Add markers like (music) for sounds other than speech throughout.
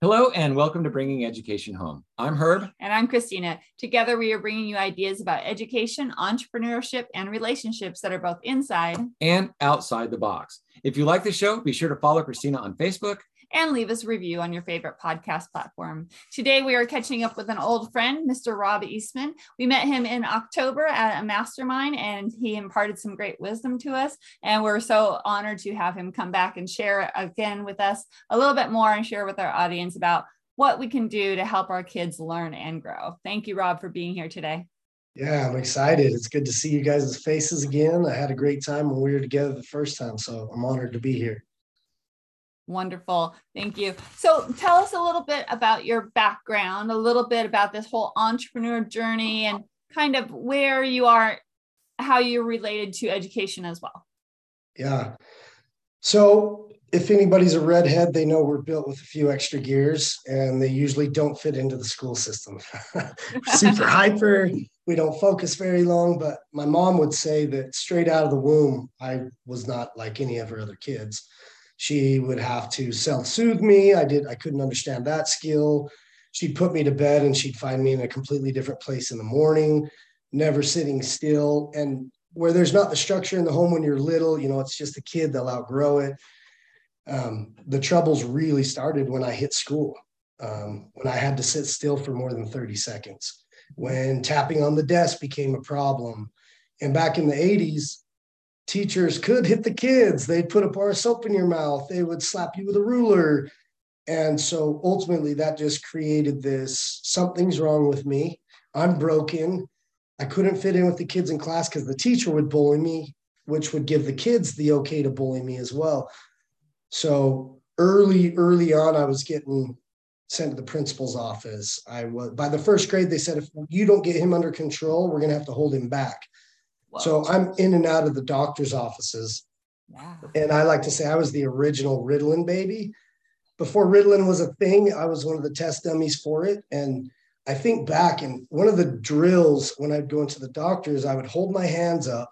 Hello, and welcome to Bringing Education Home. I'm Herb. And I'm Christina. Together, we are bringing you ideas about education, entrepreneurship, and relationships that are both inside and outside the box. If you like the show, be sure to follow Christina on Facebook and leave us a review on your favorite podcast platform. Today, we are catching up with an old friend, Mr. Rob Eastman. We met him in October at a mastermind, and he imparted some great wisdom to us. And we're so honored to have him come back and share again with us a little bit more and share with our audience about what we can do to help our kids learn and grow. Thank you, Rob, for being here today. Yeah, I'm excited. It's good to see you guys' faces again. I had a great time when we were together the first time, so I'm honored to be here. Wonderful. Thank you. So tell us a little bit about your background, a little bit about this whole entrepreneur journey and kind of where you are, how you're related to education as well. Yeah. So if anybody's a redhead, they know we're built with a few extra gears and they usually don't fit into the school system. (laughs) Super (laughs) hyper. We don't focus very long, but my mom would say that straight out of the womb, I was not like any of her other kids she would have to self-soothe me. I did I couldn't understand that skill. She'd put me to bed and she'd find me in a completely different place in the morning, never sitting still. And where there's not the structure in the home when you're little, you know, it's just a kid, they'll outgrow it. Um, the troubles really started when I hit school, um, when I had to sit still for more than 30 seconds, when tapping on the desk became a problem. And back in the 80s, teachers could hit the kids. They'd put a bar of soap in your mouth. They would slap you with a ruler. And so ultimately, that just created this something's wrong with me. I'm broken. I couldn't fit in with the kids in class because the teacher would bully me, which would give the kids the okay to bully me as well. So early, early on, I was getting sent to the principal's office. I was by the first grade, they said, if you don't get him under control, we're gonna have to hold him back. So I'm in and out of the doctor's offices. Wow. And I like to say I was the original Ritalin baby. Before Ritalin was a thing, I was one of the test dummies for it. And I think back and one of the drills when I'd go into the doctors, I would hold my hands up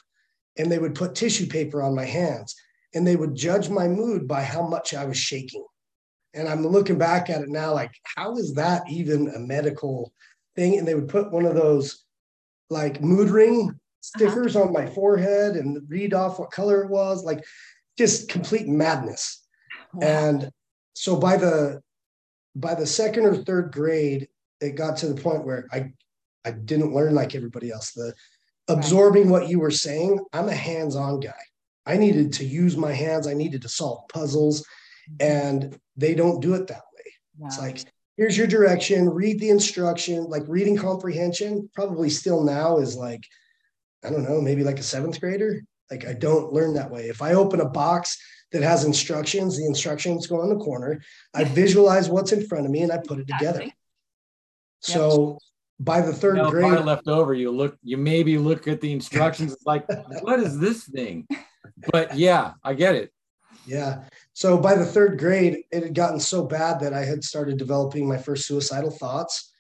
and they would put tissue paper on my hands and they would judge my mood by how much I was shaking. And I'm looking back at it now, like, how is that even a medical thing? And they would put one of those like mood ring. Stickers uh-huh. on my forehead and read off what color it was, like just complete madness. Wow. And so by the by the second or third grade, it got to the point where I I didn't learn like everybody else. The absorbing what you were saying, I'm a hands-on guy. I needed to use my hands, I needed to solve puzzles, mm-hmm. and they don't do it that way. Wow. It's like here's your direction, read the instruction, like reading comprehension, probably still now is like I don't know, maybe like a seventh grader. Like I don't learn that way. If I open a box that has instructions, the instructions go on the corner. I visualize what's in front of me and I put it together. So by the third you know, grade, left over, you look, you maybe look at the instructions like, (laughs) what is this thing? But yeah, I get it. Yeah. So by the third grade, it had gotten so bad that I had started developing my first suicidal thoughts.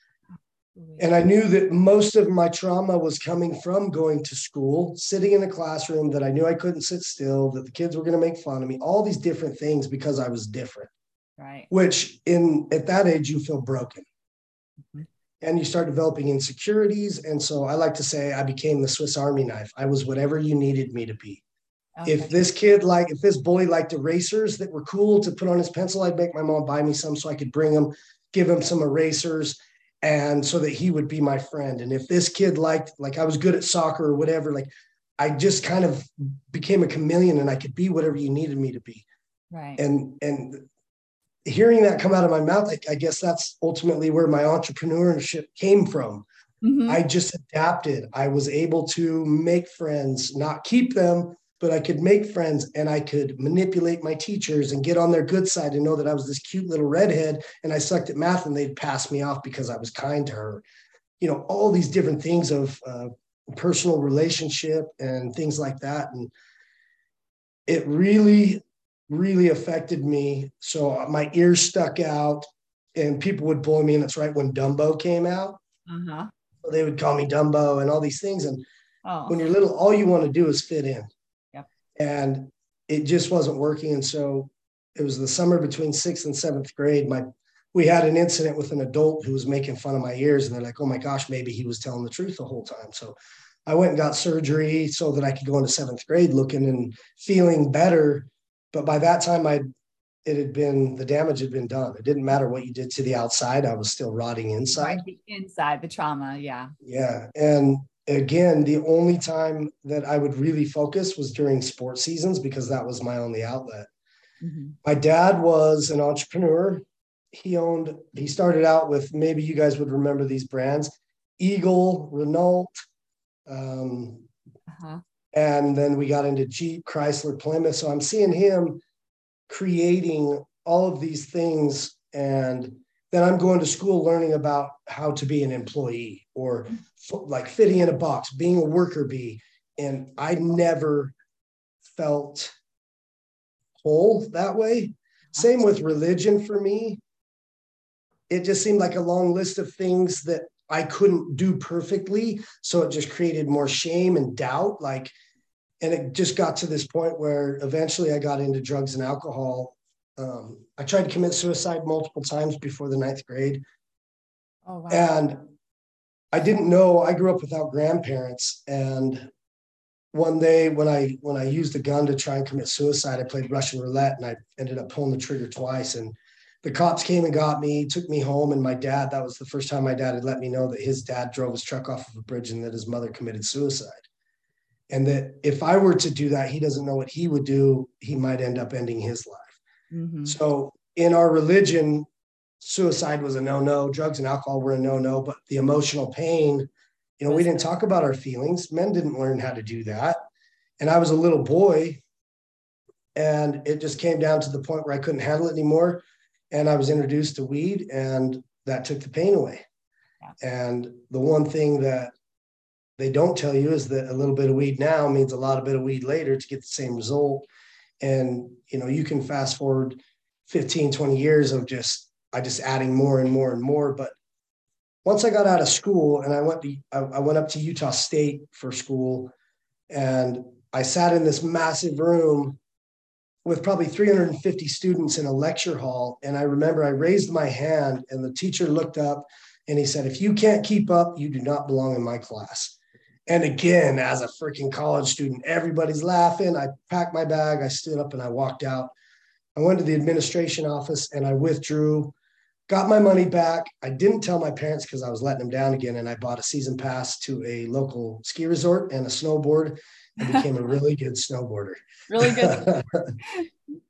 And I knew that most of my trauma was coming from going to school, sitting in a classroom that I knew I couldn't sit still, that the kids were going to make fun of me, all these different things because I was different. Right. Which in at that age you feel broken. Mm-hmm. And you start developing insecurities. And so I like to say I became the Swiss Army knife. I was whatever you needed me to be. Okay. If this kid like if this bully liked erasers that were cool to put on his pencil, I'd make my mom buy me some so I could bring him, give him some erasers and so that he would be my friend. And if this kid liked like i was good at soccer or whatever like i just kind of became a chameleon and i could be whatever you needed me to be. Right. And and hearing that come out of my mouth I, I guess that's ultimately where my entrepreneurship came from. Mm-hmm. i just adapted. I was able to make friends not keep them but I could make friends and I could manipulate my teachers and get on their good side and know that I was this cute little redhead and I sucked at math and they'd pass me off because I was kind to her. You know, all these different things of uh, personal relationship and things like that. And it really, really affected me. So my ears stuck out and people would bully me. And it's right when Dumbo came out. Uh-huh. They would call me Dumbo and all these things. And oh. when you're little, all you want to do is fit in and it just wasn't working. And so it was the summer between sixth and seventh grade. My we had an incident with an adult who was making fun of my ears, and they're like, "Oh my gosh, maybe he was telling the truth the whole time." So I went and got surgery so that I could go into seventh grade looking and feeling better. But by that time, I it had been the damage had been done. It didn't matter what you did to the outside; I was still rotting inside. Right, the inside, the trauma, yeah. Yeah, and again, the only time that I would really focus was during sports seasons because that was my only outlet. Mm-hmm. My dad was an entrepreneur. He owned. He started out with maybe you guys would remember these brands: Eagle, Renault. Um, uh-huh. And then we got into Jeep, Chrysler, Plymouth. So I'm seeing him creating all of these things. And then I'm going to school learning about how to be an employee or like fitting in a box, being a worker bee. And I never felt whole that way. Same with religion for me. It just seemed like a long list of things that I couldn't do perfectly. So it just created more shame and doubt. Like, and it just got to this point where eventually I got into drugs and alcohol. Um, I tried to commit suicide multiple times before the ninth grade. Oh, wow. And I didn't know I grew up without grandparents. And one day when I when I used a gun to try and commit suicide, I played Russian roulette and I ended up pulling the trigger twice. And the cops came and got me, took me home, and my dad, that was the first time my dad had let me know that his dad drove his truck off of a bridge and that his mother committed suicide. And that if I were to do that, he doesn't know what he would do. He might end up ending his life. Mm-hmm. So in our religion, suicide was a no-no, drugs and alcohol were a no-no, but the emotional pain, you know, we didn't talk about our feelings. Men didn't learn how to do that. And I was a little boy and it just came down to the point where I couldn't handle it anymore and I was introduced to weed, and that took the pain away. Yeah. And the one thing that they don't tell you is that a little bit of weed now means a lot of bit of weed later to get the same result. And you know, you can fast forward 15, 20 years of just I just adding more and more and more. But once I got out of school and I went to I, I went up to Utah State for school, and I sat in this massive room with probably 350 students in a lecture hall. And I remember I raised my hand and the teacher looked up and he said, If you can't keep up, you do not belong in my class. And again, as a freaking college student, everybody's laughing. I packed my bag, I stood up and I walked out. I went to the administration office and I withdrew, got my money back. I didn't tell my parents because I was letting them down again. And I bought a season pass to a local ski resort and a snowboard and (laughs) became a really good snowboarder. Really good. (laughs)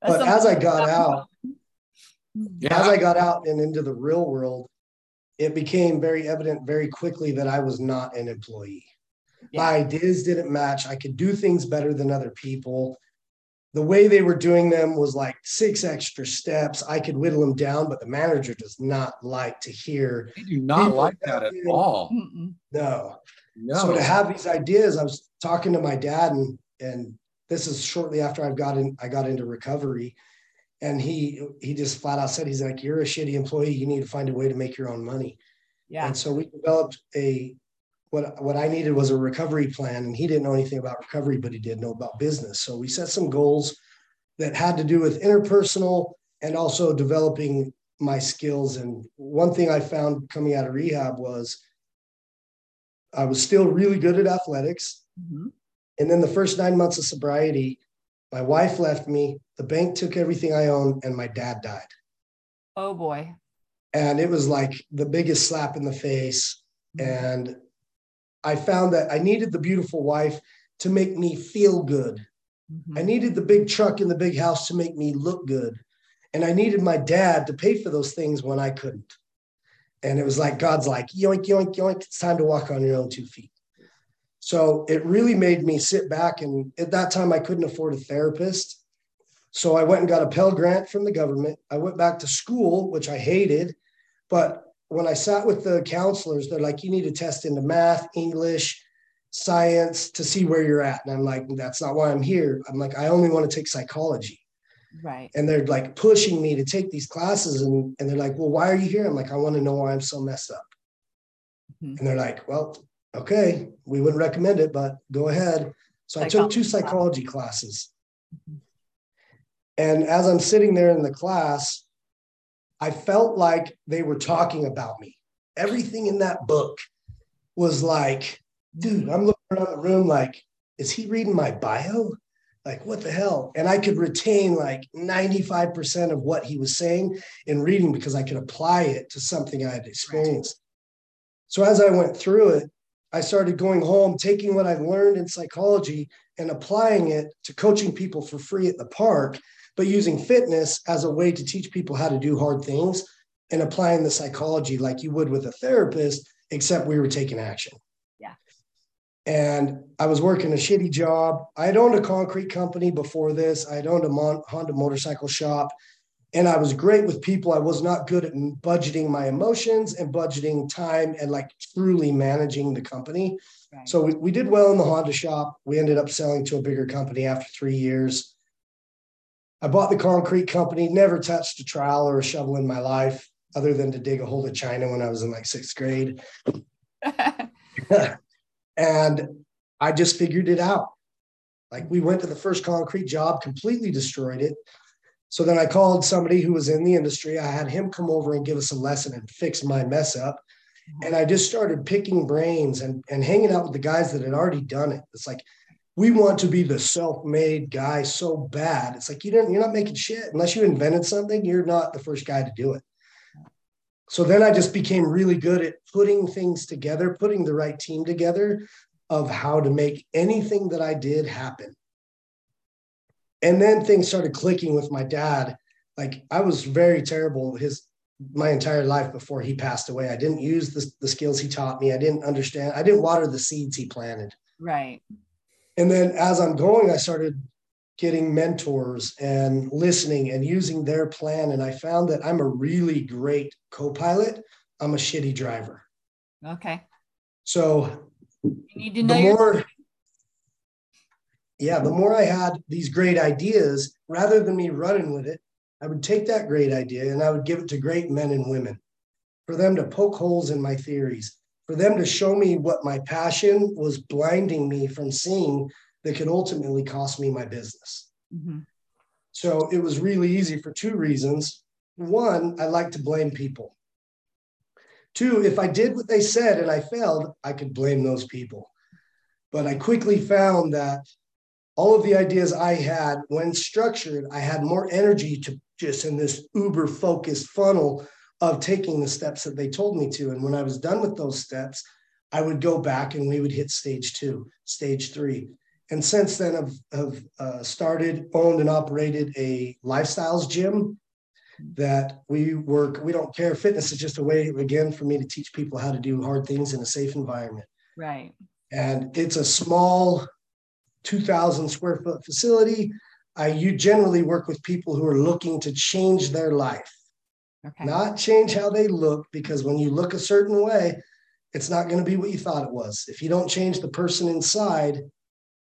but as I got out, yeah. as I got out and into the real world, it became very evident very quickly that I was not an employee. Yeah. My ideas didn't match. I could do things better than other people. The way they were doing them was like six extra steps. I could whittle them down, but the manager does not like to hear. They do not like that at all. No. No. So to have these ideas, I was talking to my dad, and and this is shortly after I've gotten I got into recovery, and he he just flat out said, he's like, "You're a shitty employee. You need to find a way to make your own money." Yeah. And so we developed a what what I needed was a recovery plan, and he didn't know anything about recovery, but he did know about business. So we set some goals that had to do with interpersonal and also developing my skills. And one thing I found coming out of rehab was I was still really good at athletics. Mm-hmm. And then the first nine months of sobriety, my wife left me, the bank took everything I owned, and my dad died. Oh boy. And it was like the biggest slap in the face. Mm-hmm. And I found that I needed the beautiful wife to make me feel good. Mm-hmm. I needed the big truck and the big house to make me look good. And I needed my dad to pay for those things when I couldn't. And it was like God's like, yoink, yoink, yoink, it's time to walk on your own two feet. So it really made me sit back. And at that time, I couldn't afford a therapist. So I went and got a Pell Grant from the government. I went back to school, which I hated. But when I sat with the counselors, they're like, you need to test into math, English, science to see where you're at. And I'm like, that's not why I'm here. I'm like, I only want to take psychology. Right. And they're like pushing me to take these classes. And, and they're like, well, why are you here? I'm like, I want to know why I'm so messed up. Mm-hmm. And they're like, well, okay, we wouldn't recommend it, but go ahead. So I took two psychology classes. Mm-hmm. And as I'm sitting there in the class, I felt like they were talking about me. Everything in that book was like, dude, I'm looking around the room like, is he reading my bio? Like, what the hell? And I could retain like 95% of what he was saying in reading because I could apply it to something I had experienced. So as I went through it, I started going home, taking what I learned in psychology and applying it to coaching people for free at the park, but using fitness as a way to teach people how to do hard things and applying the psychology like you would with a therapist, except we were taking action Yeah. and I was working a shitty job. I had owned a concrete company before this. I had owned a Mon- Honda motorcycle shop, and I was great with people. I was not good at budgeting my emotions and budgeting time and like truly managing the company. Right. So we, we did well in the Honda shop. We ended up selling to a bigger company after three years. I bought the concrete company, never touched a trowel or a shovel in my life, other than to dig a hole to China when I was in like sixth grade. (laughs) (laughs) And I just figured it out. Like we went to the first concrete job, completely destroyed it. So then I called somebody who was in the industry. I had him come over and give us a lesson and fix my mess up. And I just started picking brains and, and hanging out with the guys that had already done it. It's like, we want to be the self-made guy so bad. It's like you don't, you're not making shit unless you invented something. You're not the first guy to do it. So then I just became really good at putting things together, putting the right team together of how to make anything that I did happen. And then things started clicking with my dad. Like I was very terrible his my entire life before he passed away. I didn't use the, the skills he taught me. I didn't understand. I didn't water the seeds he planted. Right. And then as I'm going, I started getting mentors and listening and using their plan. And I found that I'm a really great co pilot. I'm a shitty driver. Okay. So you need to know the more, yeah, the more I had these great ideas, rather than me running with it, I would take that great idea and I would give it to great men and women for them to poke holes in my theories, for them to show me what my passion was blinding me from seeing that could ultimately cost me my business. Mm-hmm. So it was really easy for two reasons. One, I like to blame people. Two, if I did what they said and I failed, I could blame those people. But I quickly found that all of the ideas I had, when structured, I had more energy to just in this uber focused funnel of taking the steps that they told me to. And when I was done with those steps, I would go back and we would hit stage two, stage three, and since then have, have uh, started, owned, and operated a lifestyles gym that we work. We don't care. Fitness is just a way, again, for me to teach people how to do hard things in a safe environment. Right. And it's a small 2,000 square foot facility. I you generally work with people who are looking to change their life, okay. not change how they look, because when you look a certain way, it's not going to be what you thought it was. If you don't change the person inside,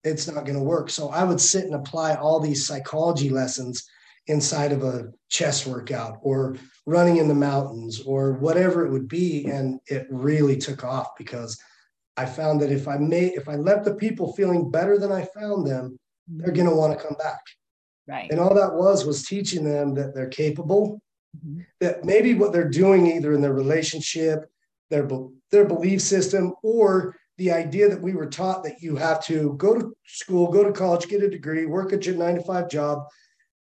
it's not going to work. So I would sit and apply all these psychology lessons inside of a chess workout or running in the mountains or whatever it would be. And it really took off because I found that if I made, if I left the people feeling better than I found them, they're mm-hmm. going to want to come back. Right. And all that was was teaching them that they're capable, mm-hmm. that maybe what they're doing either in their relationship, their their belief system, or the idea that we were taught that you have to go to school, go to college, get a degree, work a nine to five job,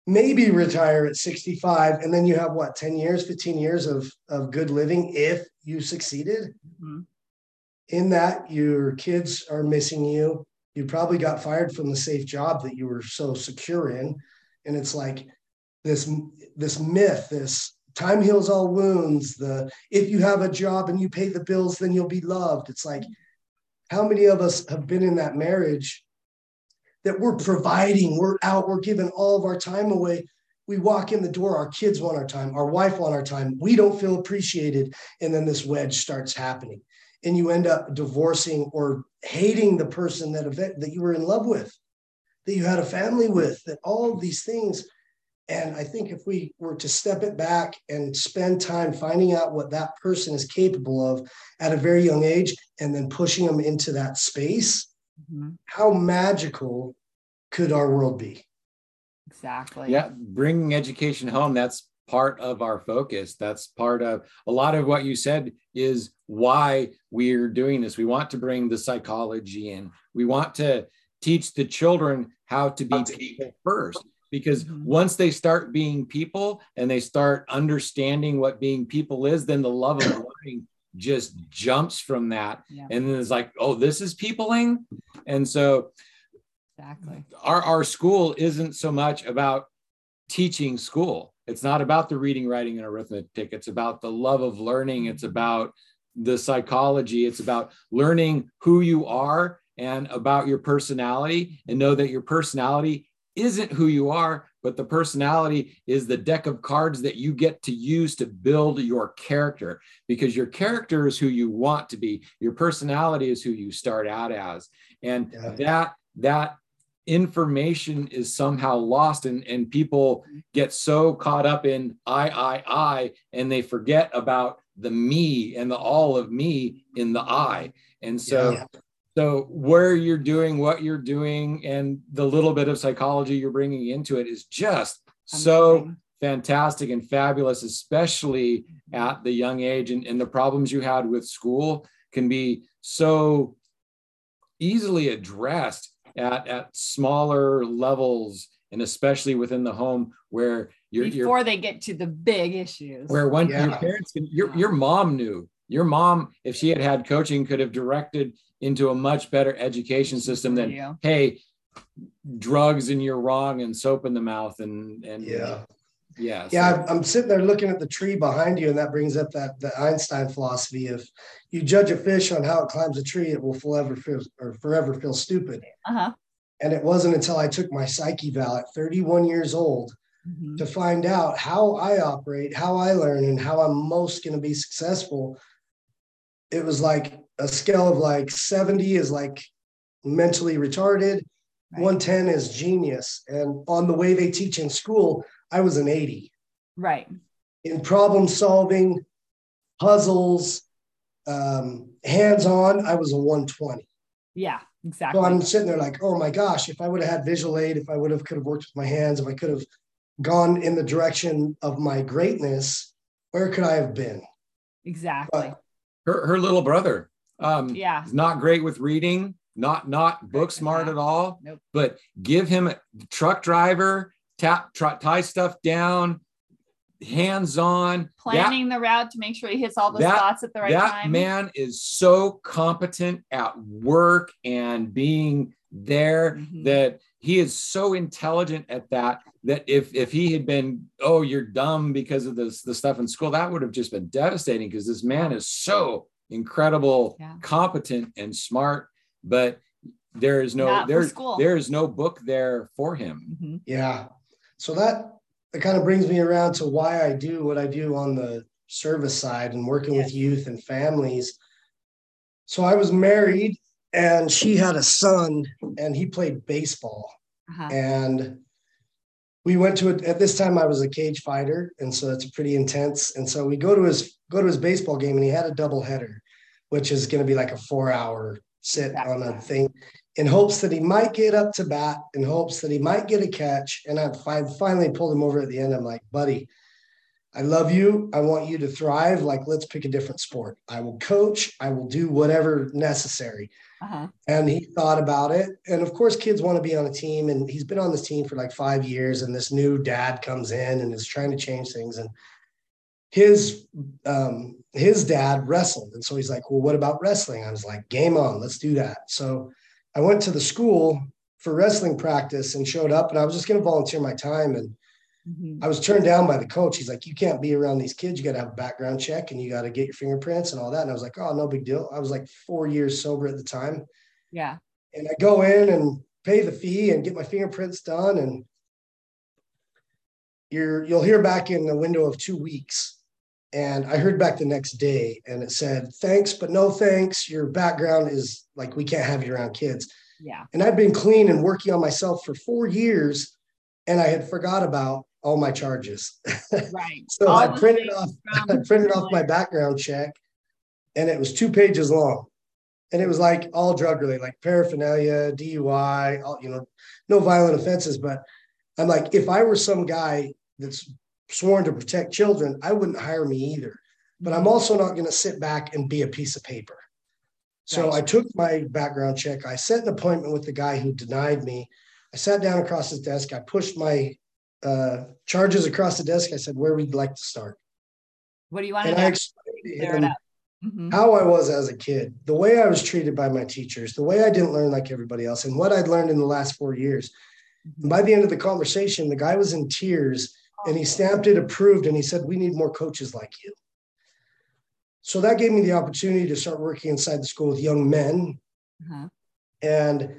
maybe retire at 65, and then you have what, 10 years, 15 years of, of good living if you succeeded. Mm-hmm. In that, your kids are missing you. You probably got fired from the safe job that you were so secure in. And it's like this, this myth, this time heals all wounds, the if you have a job and you pay the bills, then you'll be loved. It's like, how many of us have been in that marriage that we're providing, we're out, we're giving all of our time away. We walk in the door, our kids want our time, our wife want our time. We don't feel appreciated. And then this wedge starts happening. And you end up divorcing or hating the person that, that you were in love with, that you had a family with, that all of these things and I think if we were to step it back and spend time finding out what that person is capable of at a very young age and then pushing them into that space, mm-hmm. how magical could our world be? Exactly. Yeah, bringing education home, that's part of our focus. That's part of a lot of what you said is why we're doing this. We want to bring the psychology in. We want to teach the children how to be people first because mm-hmm. once they start being people and they start understanding what being people is then the love of learning just jumps from that. Yeah. and then it's like oh this is peopling? And so exactly. our, our school isn't so much about teaching school. It's not about the reading writing and arithmetic. It's about the love of learning. It's mm-hmm. about the psychology. It's about learning who you are and about your personality and know that your personality isn't who you are, but the personality is the deck of cards that you get to use to build your character because your character is who you want to be. Your personality is who you start out as. And yeah. that, that information is somehow lost and, and people get so caught up in I, I, I, and they forget about the me and the all of me in the I. And so yeah. So where you're doing what you're doing and the little bit of psychology you're bringing into it is just Amazing. so fantastic and fabulous, especially mm-hmm. at the young age. And, and the problems you had with school can be so easily addressed at, at smaller levels and especially within the home where you're before you're, they get to the big issues where when yeah. your parents can your, your mom knew your mom if she had had coaching could have directed into a much better education system than yeah. hey drugs and you're wrong and soap in the mouth and and yeah yeah yeah i'm sitting there looking at the tree behind you and that brings up that the einstein philosophy if you judge a fish on how it climbs a tree it will forever feel or forever feel stupid uh-huh. and it wasn't until i took my psych eval at 31 years old mm-hmm. to find out how i operate how i learn and how i'm most going to be successful it was like a scale of like 70 is like mentally retarded, right. 110 is genius. And on the way they teach in school, I was an 80. Right. In problem solving, puzzles, um, hands on, I was a 120. Yeah, exactly. So I'm sitting there like, oh my gosh, if I would have had visual aid, if I would have could have worked with my hands, if I could have gone in the direction of my greatness, where could I have been? Exactly. But her, her little brother um yeah He's not great with reading not not book smart at all nope. but give him a truck driver tap try, tie stuff down hands on planning that, the route to make sure he hits all the that, spots at the right that time that man is so competent at work and being there mm-hmm. that he is so intelligent at that that if if he had been oh you're dumb because of this the stuff in school that would have just been devastating because this man is so incredible yeah. competent and smart but there is no there, there is no book there for him mm-hmm. yeah so that that kind of brings me around to why i do what i do on the service side and working yes. with youth and families so i was married and she had a son and he played baseball uh-huh. and we went to it at this time i was a cage fighter and so it's pretty intense and so we go to his go to his baseball game and he had a double header which is going to be like a four hour sit on a thing in hopes that he might get up to bat in hopes that he might get a catch and i finally pulled him over at the end i'm like buddy I love you. I want you to thrive. Like, let's pick a different sport. I will coach. I will do whatever necessary. Uh-huh. And he thought about it. And of course, kids want to be on a team. And he's been on this team for like five years. And this new dad comes in and is trying to change things. And his um, his dad wrestled. And so he's like, Well, what about wrestling? I was like, Game on, let's do that. So I went to the school for wrestling practice and showed up and I was just going to volunteer my time. And Mm-hmm. I was turned down by the coach. He's like, you can't be around these kids. You got to have a background check and you got to get your fingerprints and all that. And I was like, oh, no big deal. I was like four years sober at the time. Yeah. And I go in and pay the fee and get my fingerprints done. And you're you'll hear back in the window of two weeks. And I heard back the next day and it said, thanks, but no thanks. Your background is like, we can't have you around kids. Yeah. And I've been clean and working on myself for four years. And I had forgot about all my charges. Right. (laughs) so all I printed off (laughs) I printed off my background check and it was two pages long. And it was like all drug related, like paraphernalia, DUI, all, you know, no violent offenses. But I'm like, if I were some guy that's sworn to protect children, I wouldn't hire me either. But I'm also not going to sit back and be a piece of paper. So I took my background check. I set an appointment with the guy who denied me. I sat down across his desk. I pushed my uh, charges across the desk. I said, "Where would you like to start?" What do you want And to I explained to Clear it him up. Mhm. how I was as a kid, the way I was treated by my teachers, the way I didn't learn like everybody else, and what I'd learned in the last four years. And by the end of the conversation, the guy was in tears and he stamped it approved and he said, We need more coaches like you. So that gave me the opportunity to start working inside the school with young men. Uh-huh. And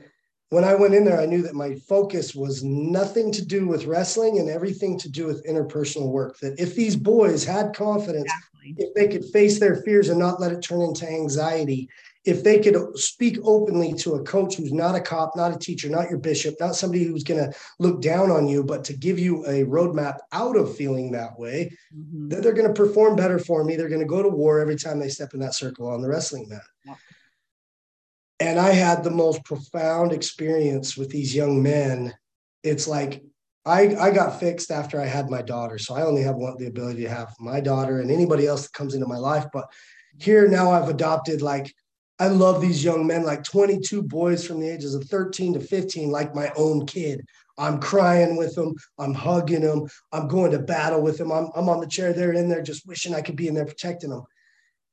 when I went in there, I knew that my focus was nothing to do with wrestling and everything to do with interpersonal work. That if these boys had confidence Exactly. if they could face their fears and not let it turn into anxiety, if they could speak openly to a coach who's not a cop, not a teacher, not your bishop, not somebody who's going to look down on you, but to give you a roadmap out of feeling that way, Mhm. then they're going to perform better for me. They're going to go to war every time they step in that circle on the wrestling mat. Yeah. And I had the most profound experience with these young men. It's like I, I got fixed after I had my daughter. So I only have one the ability to have my daughter and anybody else that comes into my life. But here now I've adopted like I love these young men, like 22 boys from the ages of 13 to 15, like my own kid. I'm crying with them. I'm hugging them. I'm going to battle with them. I'm, I'm on the chair. They're in there just wishing I could be in there protecting them.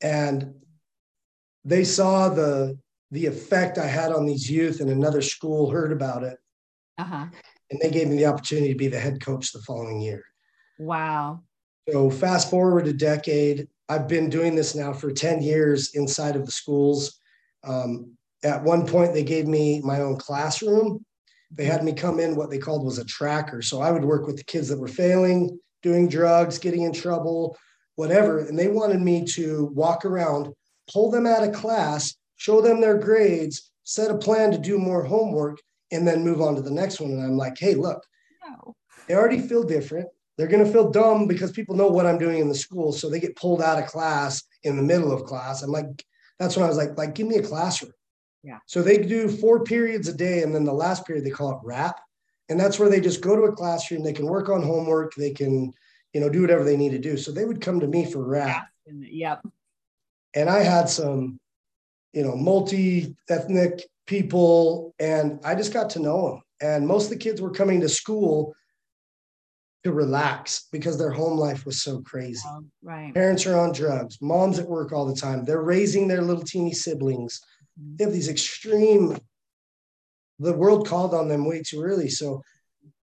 And they saw the the effect I had on these youth and another school heard about it. Uh-huh. And they gave me the opportunity to be the head coach the following year. Wow. So fast forward a decade, I've been doing this now for 10 years inside of the schools. Um, at one point, they gave me my own classroom. They had me come in what they called was a tracker. So I would work with the kids that were failing, doing drugs, getting in trouble, whatever. And they wanted me to walk around, pull them out of class, show them their grades, set a plan to do more homework, and then move on to the next one. And I'm like, hey, look, No. they already feel different. They're going to feel dumb because people know what I'm doing in the school. So they get pulled out of class in the middle of class. I'm like, that's when I was like, like, give me a classroom. Yeah. So they do four periods a day. And then the last period, they call it wrap. And that's where they just go to a classroom. They can work on homework. They can, you know, do whatever they need to do. So they would come to me for wrap. Yep. And I had some, you know, multi ethnic people. And I just got to know them. And most of the kids were coming to school to relax because their home life was so crazy. Um, right. Parents are on drugs, mom's at work all the time. They're raising their little teeny siblings. They have these extreme, the world called on them way too early. So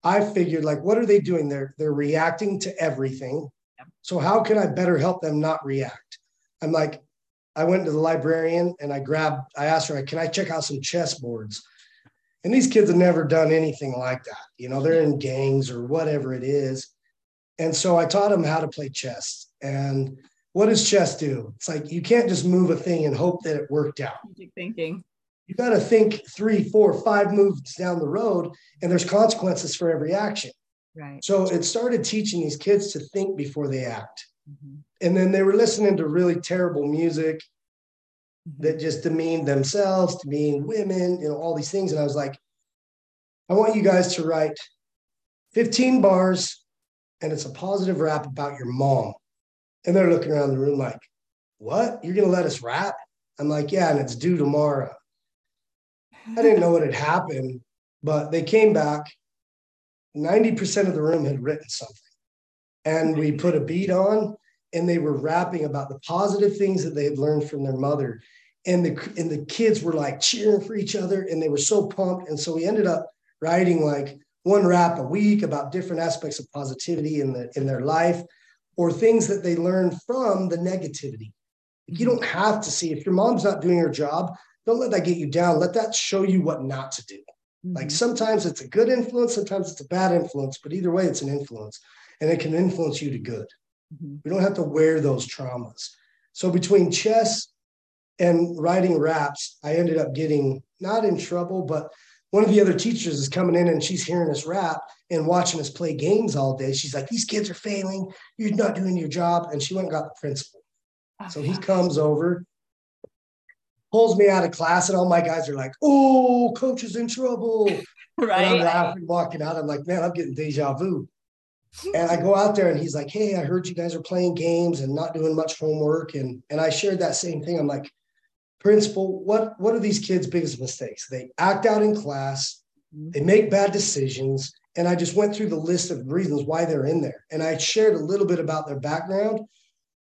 I figured, like, what are they doing? They're they're reacting to everything. Yep. So how can I better help them not react? I'm like, I went to the librarian and I grabbed, I asked her, can I check out some chess boards? And these kids have never done anything like that. You know, they're in gangs or whatever it is. And so I taught them how to play chess. And what does chess do? It's like you can't just move a thing and hope that it worked out. Thinking. You got to think three, four, five moves down the road, and there's consequences for every action. Right. So it started teaching these kids to think before they act. Mhm. And then they were listening to really terrible music Mhm. that just demeaned themselves, demeaned women, you know, all these things. And I was like, I want you guys to write 15 bars and it's a positive rap about your mom. And they're looking around the room like, what? You're going to let us rap? I'm like, yeah, and it's due tomorrow. I didn't know what had happened, but they came back. 90% of the room had written something. And we put a beat on and they were rapping about the positive things that they had learned from their mother. And the and the kids were like cheering for each other and they were so pumped. And so we ended up writing like one rap a week about different aspects of positivity in the in their life or things that they learned from the negativity. You don't have to see if your mom's not doing her job, don't let that get you down. Let that show you what not to do. Like Mhm. sometimes it's a good influence, sometimes it's a bad influence, but either way, it's an influence and it can influence you to good. Mhm. We don't have to wear those traumas. So between chess and writing raps, I ended up getting not in trouble, but one of the other teachers is coming in and she's hearing us rap and watching us play games all day. She's like, These kids are failing. You're not doing your job. And she went and got the principal. So he comes over, pulls me out of class, and all my guys are like, Oh, coach is in trouble. (laughs) And I'm right. laughing, walking out. I'm like, Man, I'm getting deja vu. And I go out there and he's like, Hey, I heard you guys are playing games and not doing much homework. And and I shared that same thing. I'm like, principal, what what are these kids' biggest mistakes? They act out in class, mm-hmm. they make bad decisions. And I just went through the list of reasons why they're in there. And I shared a little bit about their background,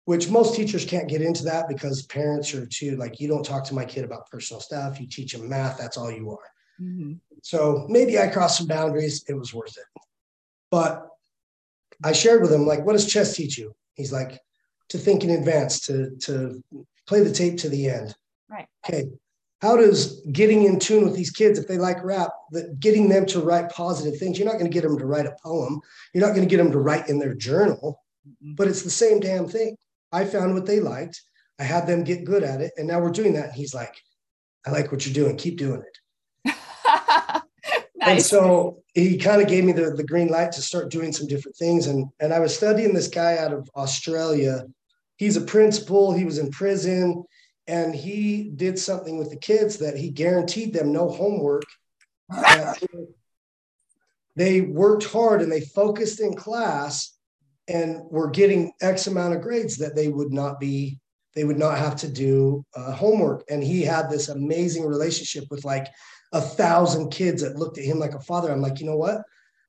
which most teachers can't get into that because parents are too like, you don't talk to my kid about personal stuff. You teach them math, that's all you are. Mm-hmm. So maybe I crossed some boundaries. It was worth it. But I shared with him, like, what does chess teach you? He's like, to think in advance, to, to play the tape to the end. Right. Okay. How does getting in tune with these kids, if they like rap, that getting them to write positive things, you're not going to get them to write a poem. You're not going to get them to write in their journal, mm-hmm. but it's the same damn thing. I found what they liked. I had them get good at it. And now we're doing that. And he's like, I like what you're doing. Keep doing it. And so he kind of gave me the, the green light to start doing some different things. And, and I was studying this guy out of Australia. He's a principal, he was in prison, and he did something with the kids that he guaranteed them no homework. they worked hard and they focused in class and were getting X amount of grades that they would not be, they would not have to do uh, homework. And he had this amazing relationship with like a thousand kids that looked at him like a father. I'm like, you know what?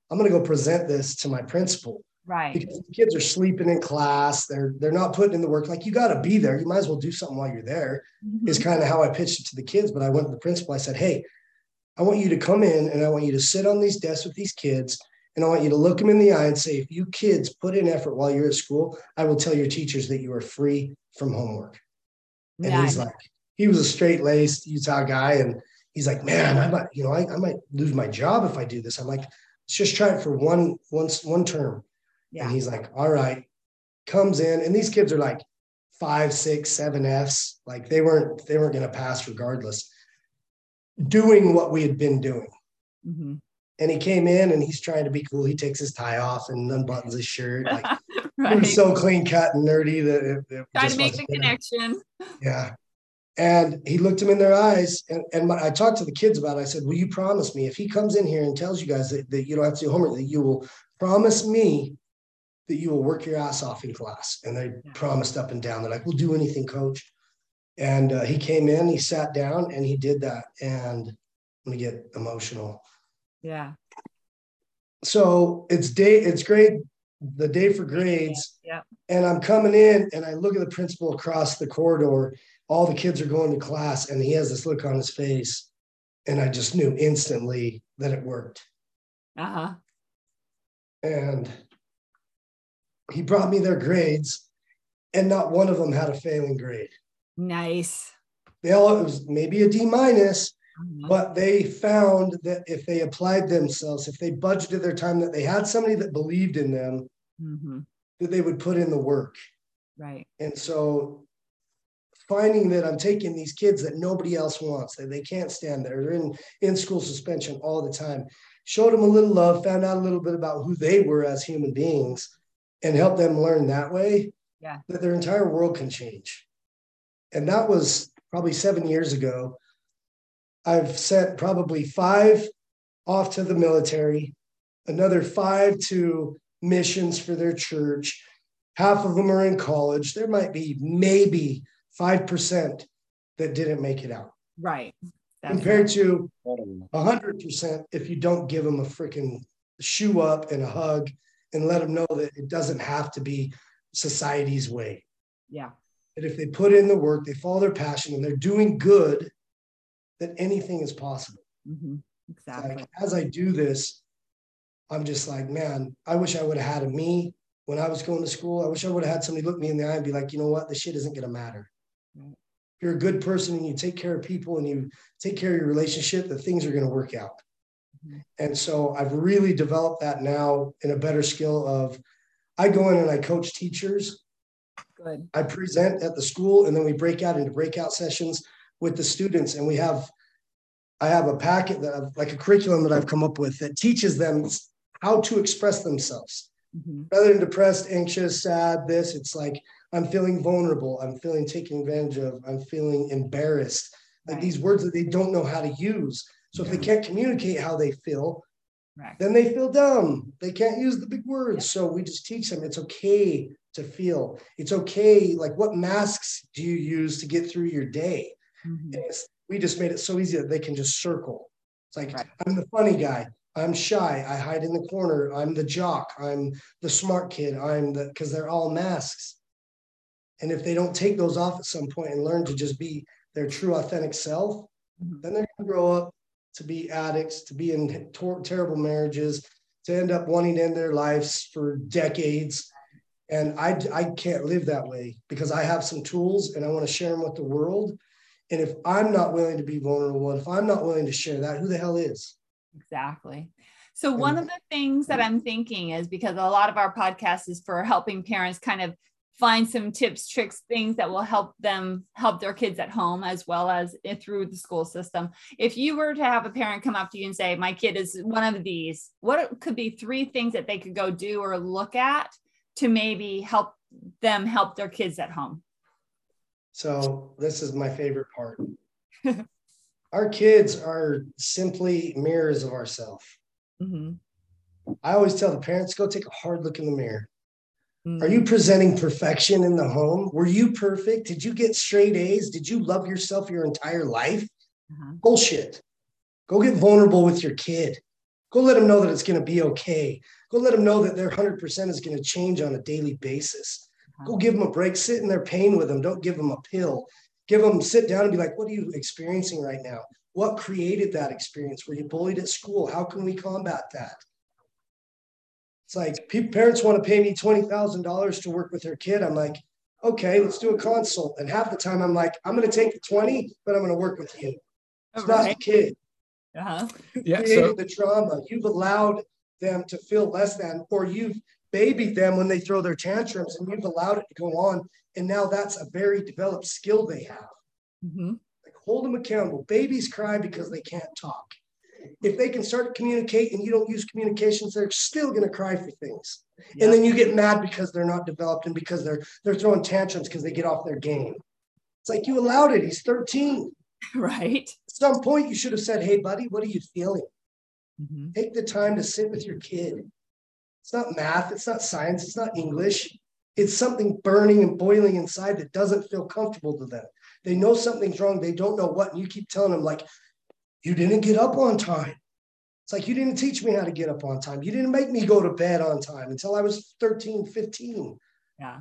I'm going to go present this to my principal. Right. Because the kids are sleeping in class. They're they're not putting in the work. Like you got to be there. You might as well do something while you're there. Mm-hmm. Is kind of how I pitched it to the kids. But I went to the principal. I said, hey, I want you to come in and I want you to sit on these desks with these kids. And I want you to look them in the eye and say, if you kids put in effort while you're at school, I will tell your teachers that you are free from homework. And yeah, he's like, he was a straight laced Utah guy. And he's like, man, I might, you know, I, I might lose my job if I do this. I'm like, let's just try it for one, once, one term. Yeah. And he's like, all right, comes in. And these kids are like five, six, seven Fs. Like they weren't, they weren't going to pass regardless. Doing what we had been doing. Mm-hmm. And he came in and he's trying to be cool. He takes his tie off and unbuttons his shirt. Like (laughs) right. it was so clean cut and nerdy that it, it trying to make the connection. Yeah. And he looked him in their eyes. And, and my, I talked to the kids about it. I said, Will you promise me if he comes in here and tells you guys that, that you don't have to do homework, that you will promise me that you will work your ass off in class? And they yeah. promised up and down. They're like, We'll do anything, coach. And uh, he came in, he sat down, and he did that. And let me get emotional. Yeah. So it's day, it's grade, the day for grades. Yeah. And I'm coming in and I look at the principal across the corridor all the kids are going to class and he has this look on his face. And i just knew instantly that it worked. Uh-huh. And he brought me their grades and not one of them had a failing grade. Nice. They all it was maybe a d minus uh-huh. but they found that if they applied themselves if they budgeted their time that they had somebody that believed in them mm-hmm. that they would put in the work. Right. And so finding that I'm taking these kids that nobody else wants, that they can't stand there, they're in, in school suspension all the time. Showed them a little love, found out a little bit about who they were as human beings, and helped them learn that way yeah. that their entire world can change. And that was probably seven years ago. I've sent probably five off to the military, another five to missions for their church. Half of them are in college. There might be maybe 5% that didn't make it out. Right. That's compared right. to 100% if you don't give them a freaking shoe up and a hug and let them know that it doesn't have to be society's way. Yeah. That if they put in the work, they follow their passion and they're doing good, that anything is possible. Mm-hmm. Exactly. Like, as I do this, I'm just like, man, I wish I would have had a me when I was going to school. I wish I would have had somebody look me in the eye and be like, you know what, this shit isn't going to matter you're a good person and you take care of people and you take care of your relationship, that things are going to work out. Mm-hmm. And so I've really developed that now in a better skill of I go in and I coach teachers. Good. I present at the school and then we break out into breakout sessions with the students and we have I have a packet that I've, like a curriculum that I've come up with that teaches them how to express themselves. Mm-hmm. Rather than depressed, anxious, sad, this, it's like I'm feeling vulnerable. I'm feeling taken advantage of. I'm feeling embarrassed. Like these words that they don't know how to use. So if they can't communicate how they feel, Right. Then they feel dumb. They can't use the big words. So we just teach them it's okay to feel. It's okay. Like, what masks do you use to get through your day? Mhm. It's, we just made it so easy that they can just circle. It's like, Right. I'm the funny guy. I'm shy. I hide in the corner. I'm the jock. I'm the smart kid. I'm the, because they're all masks. And if they don't take those off at some point and learn to just be their true, authentic self, Mhm. then they're going to grow up to be addicts, to be in tor- terrible marriages, to end up wanting to end their lives for decades. And I, I can't live that way because I have some tools and I want to share them with the world. And if I'm not willing to be vulnerable, if I'm not willing to share that, who the hell is? Exactly. So one of the things that I'm thinking is because a lot of our podcast is for helping parents kind of find some tips, tricks, things that will help them help their kids at home as well as through the school system. If you were to have a parent come up to you and say, "My kid is one of these," what could be three things that they could go do or look at to maybe help them help their kids at home? So this is my favorite part. (laughs) Our kids are simply mirrors of ourselves. Mhm. I always tell the parents, go take a hard look in the mirror. Are you presenting perfection in the home? Were you perfect? Did you get straight A's? Did you love yourself your entire life? Uh-huh. Bullshit. Go get vulnerable with your kid. Go let them know that it's going to be okay. Go let them know that their 100% is going to change on a daily basis. Go give them a break. Sit in their pain with them. Don't give them a pill. Give them, sit down and be like, what are you experiencing right now? What created that experience? Were you bullied at school? How can we combat that? It's like people, parents want to pay me $20,000 to work with their kid. I'm like, okay, let's do a consult. And half the time I'm like, I'm going to take the 20, but I'm going to work with you. It's not the Right. kid. Uh-huh. Yeah. created So the trauma. You've allowed them to feel less than, or you've babied them when they throw their tantrums and you've allowed it to go on. And now that's a very developed skill they have. Mhm. Like hold them accountable. Babies cry because they can't talk. If they can start to communicate and you don't use communications, they're still going to cry for things. Yeah. And then you get mad because they're not developed and because they're they're throwing tantrums because they get off their game. It's like you allowed it. He's 13. (laughs) Right. At some point, you should have said, Hey, buddy, what are you feeling? Mhm. Take the time to sit with your kid. It's not math, it's not science, it's not English. It's something burning and boiling inside that doesn't feel comfortable to them. They know something's wrong, they don't know what, and you keep telling them, like, you didn't get up on time. It's like you didn't teach me how to get up on time. You didn't make me go to bed on time until I was 13, 15. Yeah.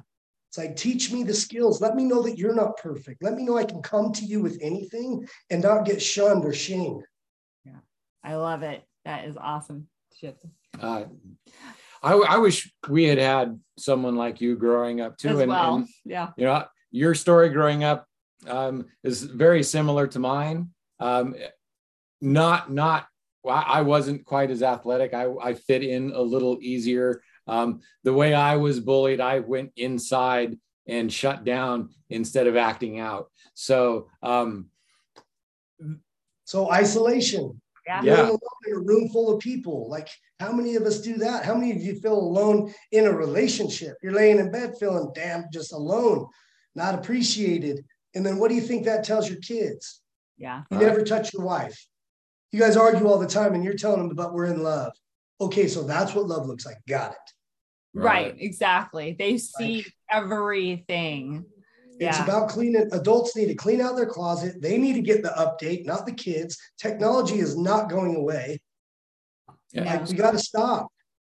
It's like, teach me the skills. Let me know that you're not perfect. Let me know I can come to you with anything and not get shunned or shamed. Yeah. I love it. That is awesome. Shit. uh, I, I wish we had had someone like you growing up too. As and, well. and yeah. you know your story growing up um, is very similar to mine um, not not i wasn't quite as athletic i, I fit in a little easier um, the way i was bullied i went inside and shut down instead of acting out so um, So, isolation. Yeah. Yeah. Alone in a room full of people. Like, how many of us do that? How many of you feel alone in a relationship? You're laying in bed feeling damn just alone, not appreciated. And then what do you think that tells your kids? Yeah. You Right. never touch your wife. You guys argue all the time and you're telling them about we're in love. Okay, so that's what love looks like. Got it. Right. Exactly. They see everything. It's Yeah. about cleaning. Adults need to clean out their closet. They need to get the update, not the kids. Technology is not going away. Yeah. Like, we got to stop.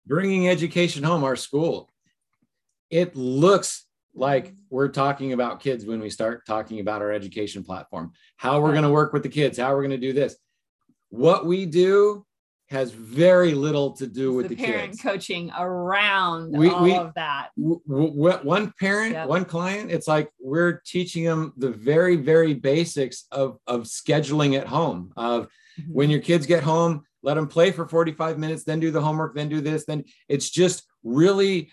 bringing education home our school it looks like we're talking about kids when we start talking about our education platform how we're Right. going to work with the kids how we're going to do this what we do has very little to do with the, the, parent kids coaching around We- all we- of that. W- w- one parent Yep. one client it's like we're teaching them the very very basics of of scheduling at home of Mm-hmm. when your kids get home let them play for 45 minutes then do the homework then do this then it's just really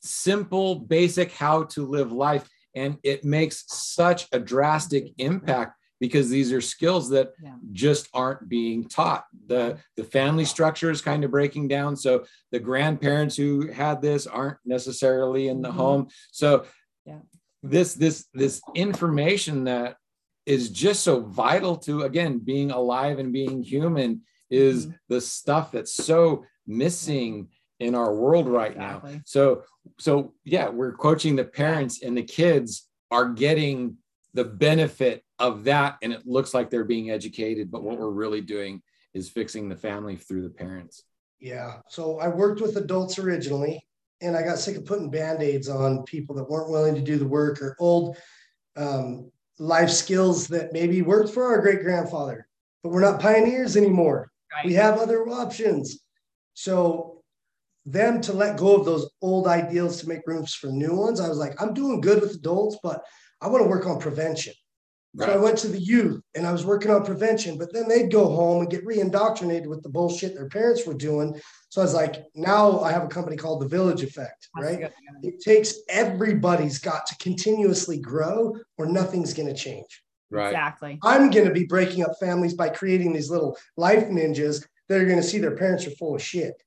simple basic how to live life and it makes such a drastic impact because these are skills that Yeah. just aren't being taught the the family structure is kind of breaking down so the grandparents who had this aren't necessarily in the Mhm. home so Yeah. this this this information that is just so vital to again being alive and being human is Mhm. the stuff that's so missing in our world right Exactly. now. So so yeah, we're coaching the parents and the kids are getting the benefit of that and it looks like they're being educated, but what we're really doing is fixing the family through the parents. Yeah. So I worked with adults originally, and I got sick of putting band aids on people that weren't willing to do the work or old um, life skills that maybe worked for our great grandfather, but we're not pioneers anymore. We have other options. So, them to let go of those old ideals to make rooms for new ones, I was like, I'm doing good with adults, but I want to work on prevention. So I went to the youth and I was working on prevention, but then they'd go home and get re-indoctrinated with the bullshit their parents were doing. So I was like, now I have a company called the Village Effect, right? good. It takes everybody's got to continuously grow or nothing's going to change. Right. Exactly. I'm going to be breaking up families by creating these little life ninjas that are going to see their parents are full of shit.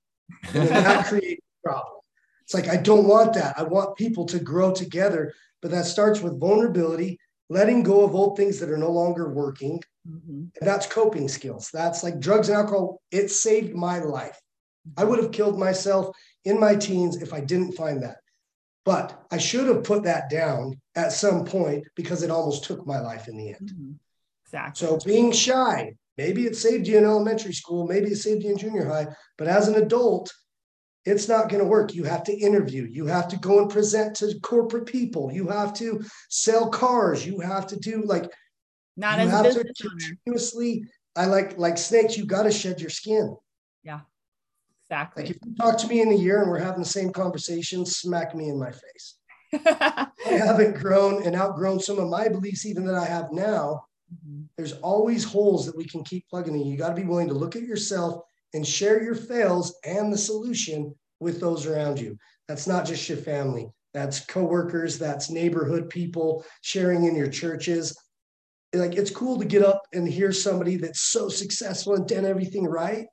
And then that (laughs) creates a problem. It's like, I don't want that. I want people to grow together, but that starts with vulnerability, letting go of old things that are no longer working. Mhm. And that's coping skills. That's like drugs and alcohol. It saved my life. I would have killed myself in my teens if I didn't find that. But I should have put that down at some point because it almost took my life in the end. Mhm. Exactly. So being shy, maybe it saved you in elementary school, maybe it saved you in junior high, but as an adult, it's not going to work. You have to interview, you have to go and present to corporate people, you have to sell cars, you have to do like Not you as a have business to continuously. I like like snakes, you got to shed your skin. Yeah, exactly. Like if you talk to me in a year and we're having the same conversation, smack me in my face. (laughs) I haven't grown and outgrown some of my beliefs, even that I have now. Mhm. There's always holes that we can keep plugging in. You got to be willing to look at yourself and share your fails and the solution with those around you. That's not just your family. That's coworkers, that's neighborhood people sharing in your churches. Like it's cool to get up and hear somebody that's so successful and done everything right.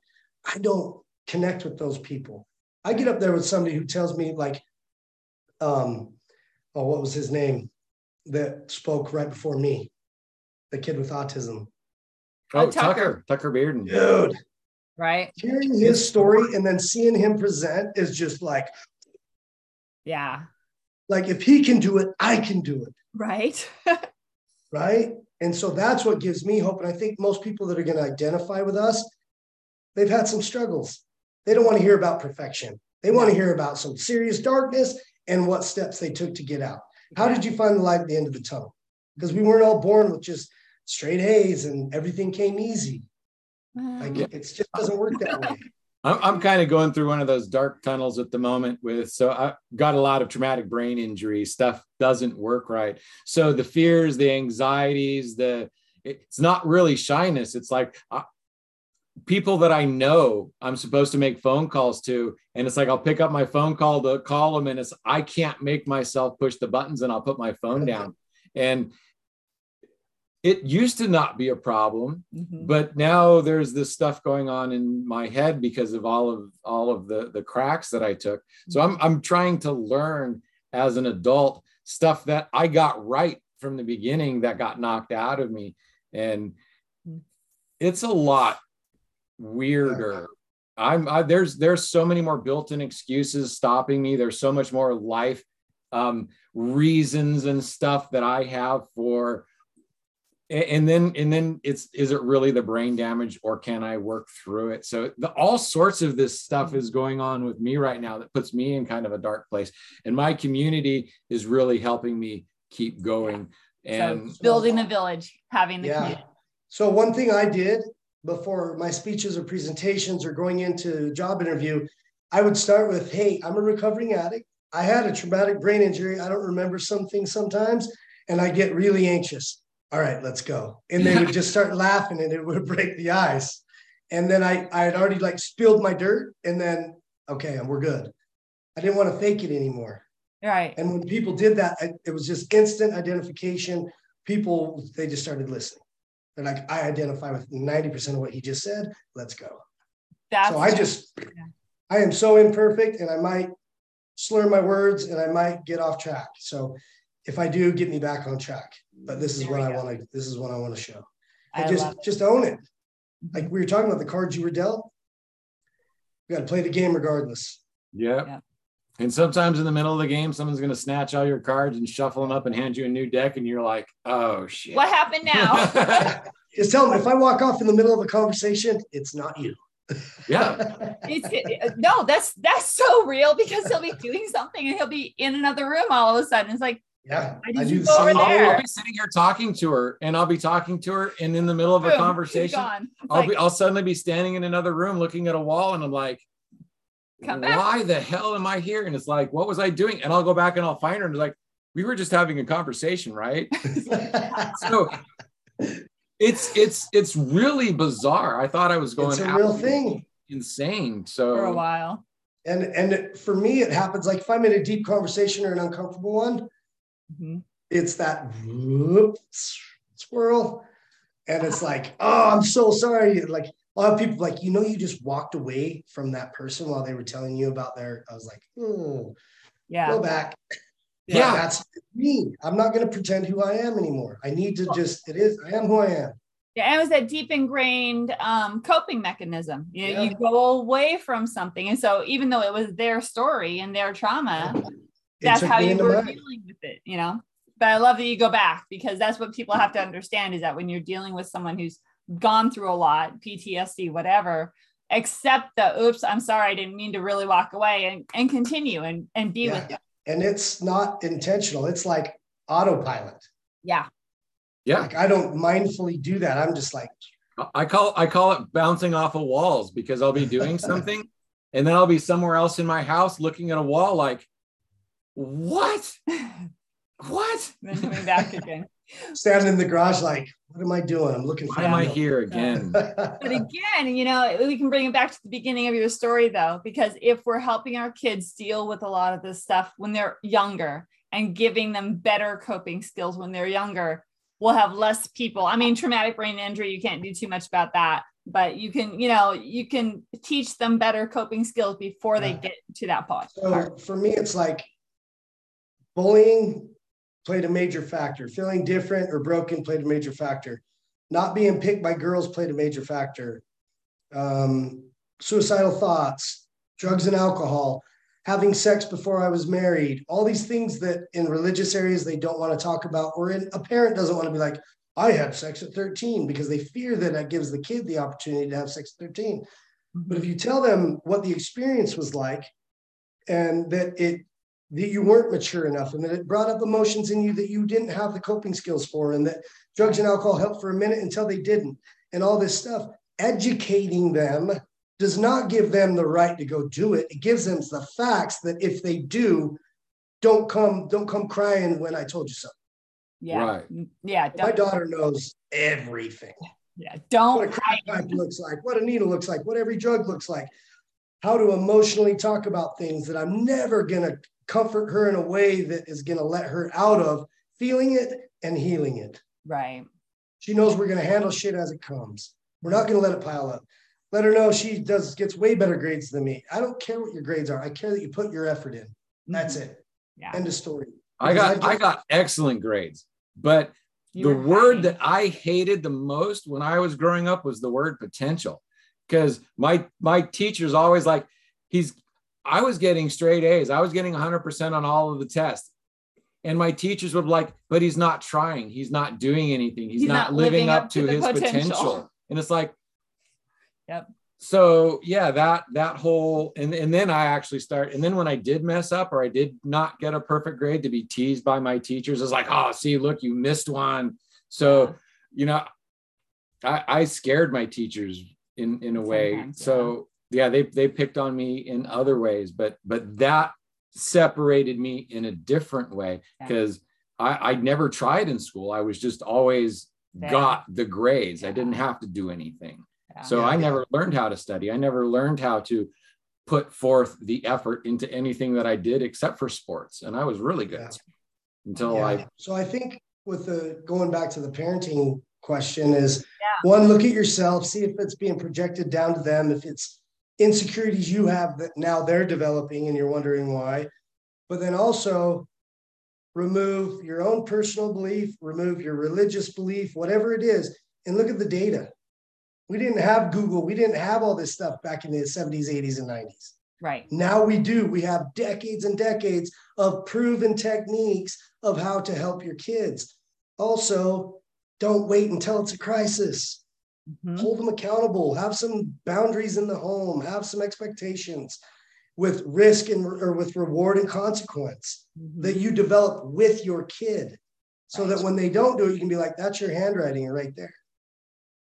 I don't connect with those people. I get up there with somebody who tells me like, um, oh, what was his name that spoke right before me? The kid with autism. Oh, Oh, Tucker. Tucker, Tucker Bearden. Dude, right. hearing his story and then seeing him present is just like, Yeah. like if he can do it, I can do it. Right. (laughs) Right. And so that's what gives me hope. And I think most people that are going to identify with us, they've had some struggles. They don't want to hear about perfection. They want to hear about some serious darkness and what steps they took to get out. How did you find the light at the end of the tunnel? Because we weren't all born with just straight A's and everything came easy. Like Well, it just doesn't work that way. (laughs) I'm, I'm kind of going through one of those dark tunnels at the moment with so I got a lot of traumatic brain injury stuff doesn't work right. So the fears the anxieties the it's not really shyness. It's like uh, people that I know I'm supposed to make phone calls to and it's like I'll pick up my phone call to call them and it's I can't make myself push the buttons and I'll put my phone down. (laughs) And it used to not be a problem mhm. but now there's this stuff going on in my head because of all of all of the the cracks that I took. So I'm I'm trying to learn as an adult stuff that I got right from the beginning that got knocked out of me and it's a lot weirder. I'm I, there's there's so many more built-in excuses stopping me. There's so much more life um, reasons and stuff that I have for and then and then it's is it really the brain damage or can i work through it so the, all sorts of this stuff is going on with me right now that puts me in kind of a dark place and my community is really helping me keep going and so building the village, having the Yeah. community. So one thing I did before my speeches or presentations or going into a job interview, I would start with, "Hey, I'm a recovering addict. I had a traumatic brain injury. I don't remember some things sometimes, and I get really anxious. All right, let's go." And they would just start laughing, and it would break the ice. And then I I had already like spilled my dirt, and then okay, and we're good. I didn't want to fake it anymore. Right. And when people did that, I- it was just instant identification. People, they just started listening. They're like, I identify with 90% of what he just said. Let's go. That's so I just, I am so imperfect and I might slur my words and I might get off track. So if I do, get me back on track. But this is There what I want to, this is what I want to show. I just, just own it. Like we were talking about the cards you were dealt. You got to play the game regardless. Yep. Yeah. And sometimes in the middle of the game, someone's going to snatch all your cards and shuffle them up and hand you a new deck, and you're like, "Oh shit!" What happened now? (laughs) Just tell them if I walk off in the middle of a conversation, it's not you. yeah, (laughs) it's, it- no, that's that's so real because he'll be doing something and he'll be in another room all of a sudden. It's like, yeah. I do the same. I'll. I'll be sitting here talking to her, and I'll be talking to her, and in the middle of a boom, he's conversation, I'll like, be I'll suddenly be standing in another room looking at a wall, and I'm like, Come back. "Why the hell am I here?" And it's like, "What was I doing?" And I'll go back and I'll find her, and it's like, "We were just having a conversation, right?" (laughs) so it's it's it's really bizarre. I thought I was going it's a real thing. insane. So for a while. And and for me, it happens like if I'm in a deep conversation or an uncomfortable one, Mhm. it's that whoop, swirl. And it's like, oh, I'm so sorry. Like a lot of people like, you know, you just walked away from that person while they were telling you about their, I was like, oh, Yeah. go back. Yeah. That's me. I'm not going to pretend who I am anymore. I need to just, it is, I am who I am. Yeah, and it was that deep ingrained um, coping mechanism. You know, Yeah. you go away from something, and so even though it was their story and their trauma, that's how you into were mine. dealing with it. You know, but I love that you go back because that's what people have to understand is that when you're dealing with someone who's gone through a lot, PTSD, whatever, accept the oops, I'm sorry, I didn't mean to really walk away, and and continue and and be Yeah. with it. And it's not intentional. It's like autopilot. Yeah, yeah, Like I don't mindfully do that. I'm just like, I call I call it bouncing off of walls because I'll be doing (laughs) something, and then I'll be somewhere else in my house looking at a wall like, what? What? (laughs) then coming back again. standing in the garage, like, what am I doing? I'm looking for Why am I here again? (laughs) But again, you know, we can bring it back to the beginning of your story though, because if we're helping our kids deal with a lot of this stuff when they're younger and giving them better coping skills when they're younger, we'll have less people. I mean, traumatic brain injury, you can't do too much about that, but you can, you know, you can teach them better coping skills before they get to that point. So for me, it's like bullying played a major factor. Feeling different or broken played a major factor. Not being picked by girls played a major factor. Um, suicidal thoughts, drugs and alcohol, having sex before I was married, all these things that in religious areas they don't want to talk about, or in, a parent doesn't want to be like, I had sex at 13 because they fear that that gives the kid the opportunity to have sex at 13. But if you tell them what the experience was like and that it that you weren't mature enough and that it brought up emotions in you that you didn't have the coping skills for and that drugs and alcohol helped for a minute until they didn't and all this stuff educating them does not give them the right to go do it it gives them the facts that if they do don't come don't come crying when i told you so Yeah. Right. Mm, yeah. my daughter knows everything yeah. don't what a Don't crack pipe looks like, what a needle looks like, what every drug looks like, how to emotionally talk about things that I'm never going to comfort her in a way that is going to let her out of feeling it and healing it. right. She knows we're going to handle shit as it comes. We're not going to let it pile up. Let her know she does gets way better grades than me. I don't care what your grades are. I care that you put your effort in. That's Mhm. it. Yeah. End of story. I got Because I I got excellent grades, but the word happy. that I hated the most when I was growing up was the word potential. Because my my teacher's always like, he's I was getting straight A's. I was getting 100% on all of the tests. And my teachers would be like, but he's not trying. He's not doing anything. He's, He's not, not living, living up, up to, his potential. potential. And it's like, Yep. so yeah, that that whole and, and then I actually start, and then when I did mess up or I did not get a perfect grade to be teased by my teachers, it's like, oh, see, look, you missed one. So, you know, I, I scared my teachers in in a way. Sometimes. So yeah, they they picked on me in other ways, but but that separated me in a different way Yeah. because I I never tried in school. I was just always There. got the grades. I didn't have to do anything. Yeah. So Yeah, I yeah. never learned how to study. I never learned how to put forth the effort into anything that I did except for sports. And I was really good Yeah. until Yeah. I So I think with the going back to the parenting question is Yeah. one, look at yourself, see if it's being projected down to them, if it's insecurities you have that now they're developing and you're wondering why. But then also remove your own personal belief, remove your religious belief, whatever it is, and look at the data. We didn't have Google. We didn't have all this stuff back in the 70s, 80s, and 90s. Right. Now we do. We have decades and decades of proven techniques of how to help your kids. Also, don't wait until it's a crisis. Mhm. Hold them accountable. Have some boundaries in the home. Have some expectations with risk and or with reward and consequence Mhm. that you develop with your kid so that when they don't do it, you can be like, that's your handwriting right there.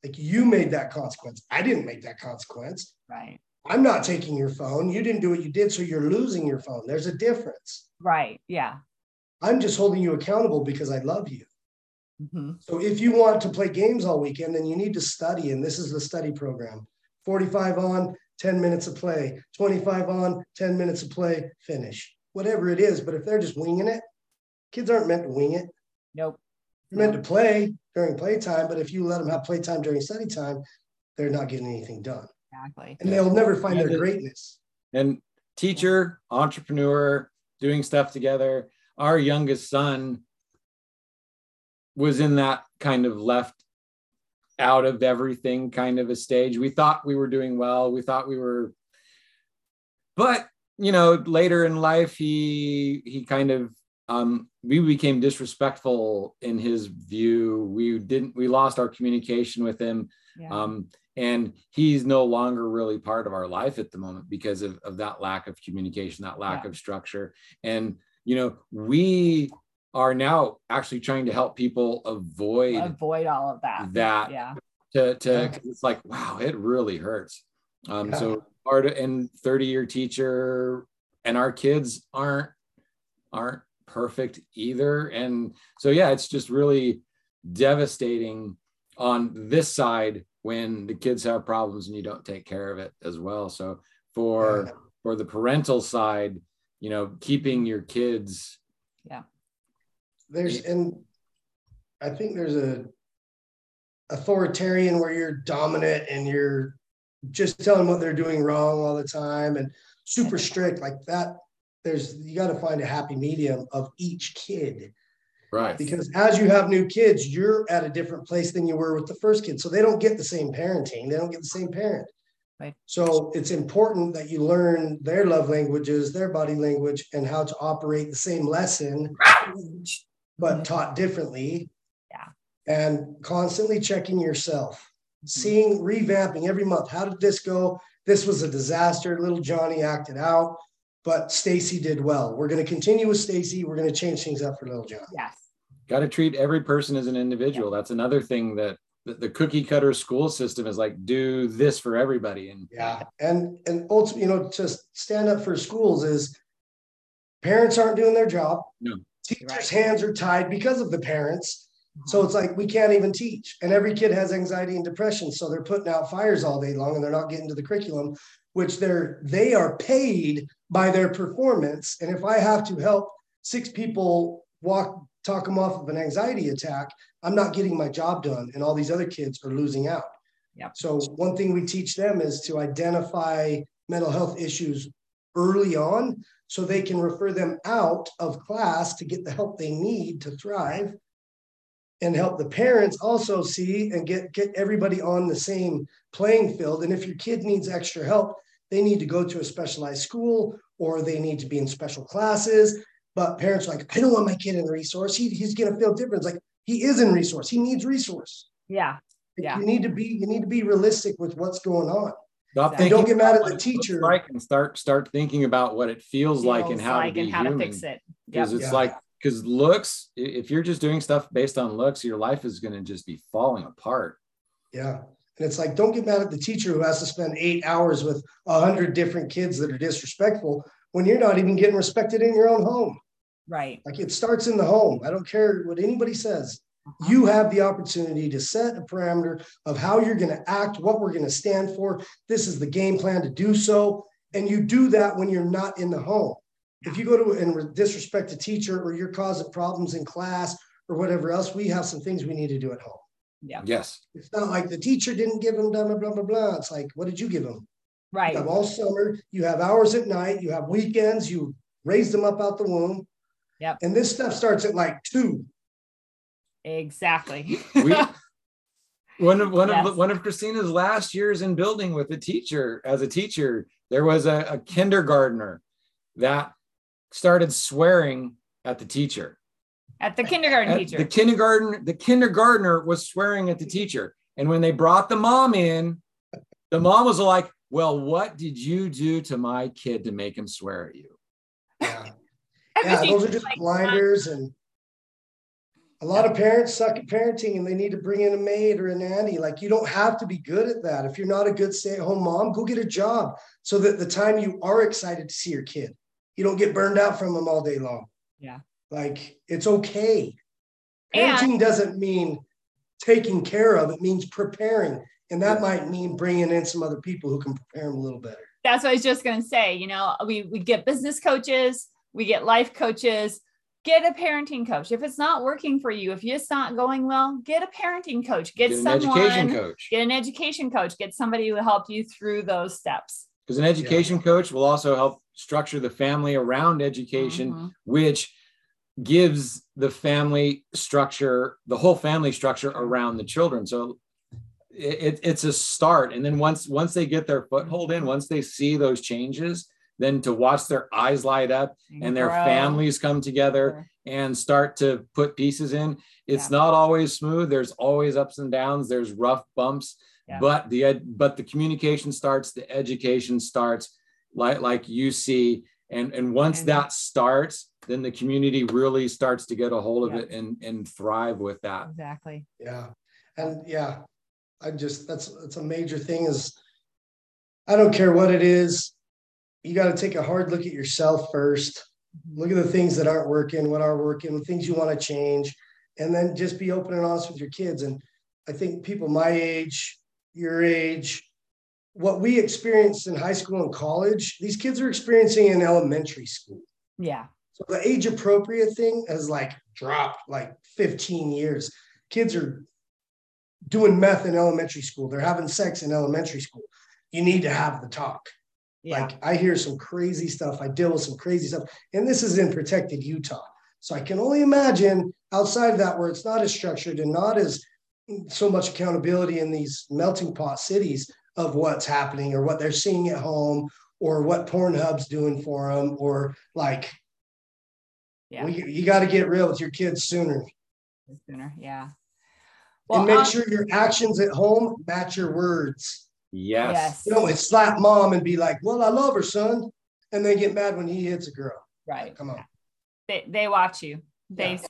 Like you made that consequence. I didn't make that consequence. Right. I'm not taking your phone. You didn't do what you did, so you're losing your phone. There's a difference. Right. Yeah. I'm just holding you accountable because I love you. Hmm So if you want to play games all weekend, then you need to study. And this is the study program 45 on, 10 minutes of play, 25 on, 10 minutes of play, finish. Whatever it is. But if they're just winging it, kids aren't meant to wing it. Nope. They're meant to play during playtime. But if you let them have playtime during study time, they're not getting anything done. Exactly. And they'll never find their greatness. and teacher, entrepreneur, doing stuff together. Our youngest son was in that kind of left out of everything kind of a stage. We thought we were doing well. We thought we were, but you know, later in life, he he kind of um, we became disrespectful in his view. We didn't. We lost our communication with him Yeah. um, and he's no longer really part of our life at the moment because of, of that lack of communication that lack Yeah. of structure and you know we are now actually trying to help people avoid Avoid all of that. that Yeah. to, to Yeah. 'cause it's like wow it really hurts um, Yeah. so part of, and 30 year teacher and our kids aren't aren't perfect either and so yeah it's just really devastating on this side when the kids have problems and you don't take care of it as well so for Yeah. for the parental side you know keeping your kids there's and I think there's a authoritarian where you're dominant and you're just telling them what they're doing wrong all the time and super (laughs) strict like that. There's you got to find a happy medium of each kid right because as you have new kids, you're at a different place than you were with the first kid. So they don't get the same parenting, they don't get the same parent. Right. So it's important that you learn their love languages, their body language, and how to operate the same lesson but mm-hmm. taught differently. Yeah. And constantly checking yourself, mm-hmm. seeing, revamping every month. How did this go? This was a disaster. Little Johnny acted out, but Stacy did well. We're going to continue with Stacy. We're going to change things up for little Johnny. Yes. got to treat every person as an individual that's another thing that the, the cookie cutter school system is like do this for everybody and Yeah. And and ultimately, you know, to stand up for schools is parents aren't doing their job. No. Teachers' Right. hands are tied because of the parents. So uh-huh. it's like we can't even teach. And every kid has anxiety and depression. So they're putting out fires all day long and they're not getting to the curriculum, which they're they are paid by their performance. And if I have to help six people walk talk them off of an anxiety attack, I'm not getting my job done. And all these other kids are losing out. Yep. So one thing we teach them is to identify mental health issues early on so they can refer them out of class to get the help they need to thrive. And help the parents also see and get get everybody on the same playing field. And if your kid needs extra help they need to go to a specialized school or they need to be in special classes. But parents are like i don't want my kid in resource. He, he's going to feel different. It's like he is in resource. He needs resource. Yeah. Yeah. you need to be you need to be realistic with what's going on stop And thinking don't get mad at the teacher. like and start start thinking about what it feels, like and how like to be and how human to fix it. Yep. because it's Yeah. like because looks if you're just doing stuff based on looks your life is going to just be falling apart Yeah. And it's like, don't get mad at the teacher who has to spend eight hours with a hundred different kids that are disrespectful when you're not even getting respected in your own home. Right. Like it starts in the home. I don't care what anybody says. You have the opportunity to set a parameter of how you're going to act, what we're going to stand for. This is the game plan to do so. And you do that when you're not in the home. If you go to and disrespect a teacher or you're causing problems in class or whatever else, we have some things we need to do at home. Yeah. yes It's not like the teacher didn't give him blah, blah, blah, blah, blah. It's like, what did you give him? Right. You have all summer, you have hours at night, you have weekends, you raise them up out the womb. Yep. And this stuff starts at like two. Exactly. we (laughs) one of one Yes. of one of Christina's last years in building with a teacher as a teacher, there was a, a kindergartner that started swearing at the teacher. At the kindergarten At teacher. The kindergarten, the kindergartner was swearing at the teacher. And when they brought the mom in, the mom was like, Well, what did you do to my kid to make him swear at you? Yeah. (laughs) Yeah, those are just like, blinders and a lot of parents suck at parenting and they need to bring in a maid or a nanny. Like you don't have to be good at that. If you're not a good stay-at-home mom, go get a job so that the time you are excited to see your kid, you don't get burned out from them all day long. Yeah. Like it's okay. And- Parenting doesn't mean taking care of, it means preparing. And that might mean bringing in some other people who can prepare them a little better. That's what I was just going to say. You know, we, we get business coaches, we get life coaches. Get a parenting coach. If it's not working for you, if it's not going well, get a parenting coach. Get, Get an someone, education coach. get an education coach. Get somebody who will help you through those steps. Because an education coach will also help structure the family around education, Mhm. which gives the family structure, the whole family structure around the children. So it, it- it's a start. And then once once they get their foothold in, once they see those changes, then to watch their eyes light up and their Grow. families come together and start to put pieces in. It's Yeah. not always smooth. There's always ups and downs. There's rough bumps, Yeah. but the ed- but the communication starts, the education starts, like like you see, and and once And- that starts, then the community really starts to get a hold of Yeah. it and and thrive with that. Exactly. Yeah. And yeah, I just that's that's a major thing is I don't care what it is. You got to take a hard look at yourself first. Look at the things that aren't working, what are working, the things you want to change, and then just be open and honest with your kids. And I think people my age, your age, what we experienced in high school and college, these kids are experiencing in elementary school. Yeah. So the age appropriate thing has like dropped like 15 years. Kids are doing meth in elementary school. They're having sex in elementary school. You need to have the talk. Yeah. Like I hear some crazy stuff. I deal with some crazy stuff. And this is in protected Utah. So I can only imagine outside of that where it's not as structured and not as so much accountability in these melting pot cities of what's happening or what they're seeing at home or what Pornhub's doing for them or like yeah. we, you got to get real with your kids sooner Sooner. Yeah. and make um, sure your actions at home match your words. Yes. Yes. You know, it's slap mom and be like, "Well, I love her, son," and they get mad when he hits a girl. Right. Come on, They, they watch you. They Yeah. see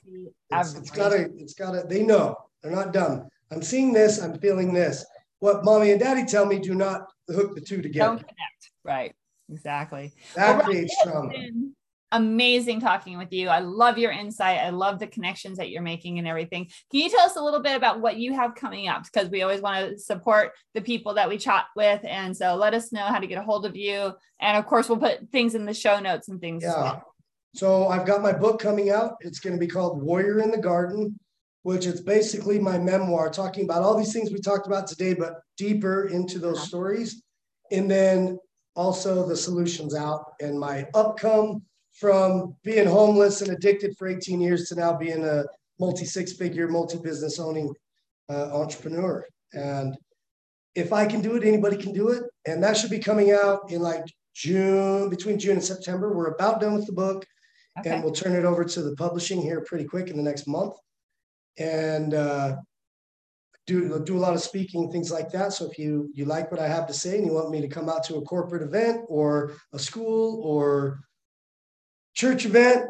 it's, it's everything. gotta, it's gotta. They know they're not dumb. I'm seeing this. I'm feeling this. What mommy and daddy tell me, do not hook the two Don't together. connect. Right. Exactly. That Well, creates It's trauma. been amazing talking with you. I love your insight. I love the connections that you're making and everything. Can you tell us a little bit about what you have coming up? Because we always want to support the people that we chat with. And so let us know how to get a hold of you. And of course, we'll put things in the show notes and things as Yeah. well. So I've got my book coming out. It's going to be called Warrior in the Garden, which is basically my memoir talking about all these things we talked about today, but deeper into those Uh-huh. stories. And then also the solutions out and my upcome from being homeless and addicted for 18 years to now being a multi six figure, multi business owning uh, entrepreneur. And if I can do it, anybody can do it. And that should be coming out in like June, between June and September. We're about done with the book Okay. and we'll turn it over to the publishing here pretty quick in the next month. And uh, do do a lot of speaking, things like that. So if you you like what I have to say and you want me to come out to a corporate event or a school or church event,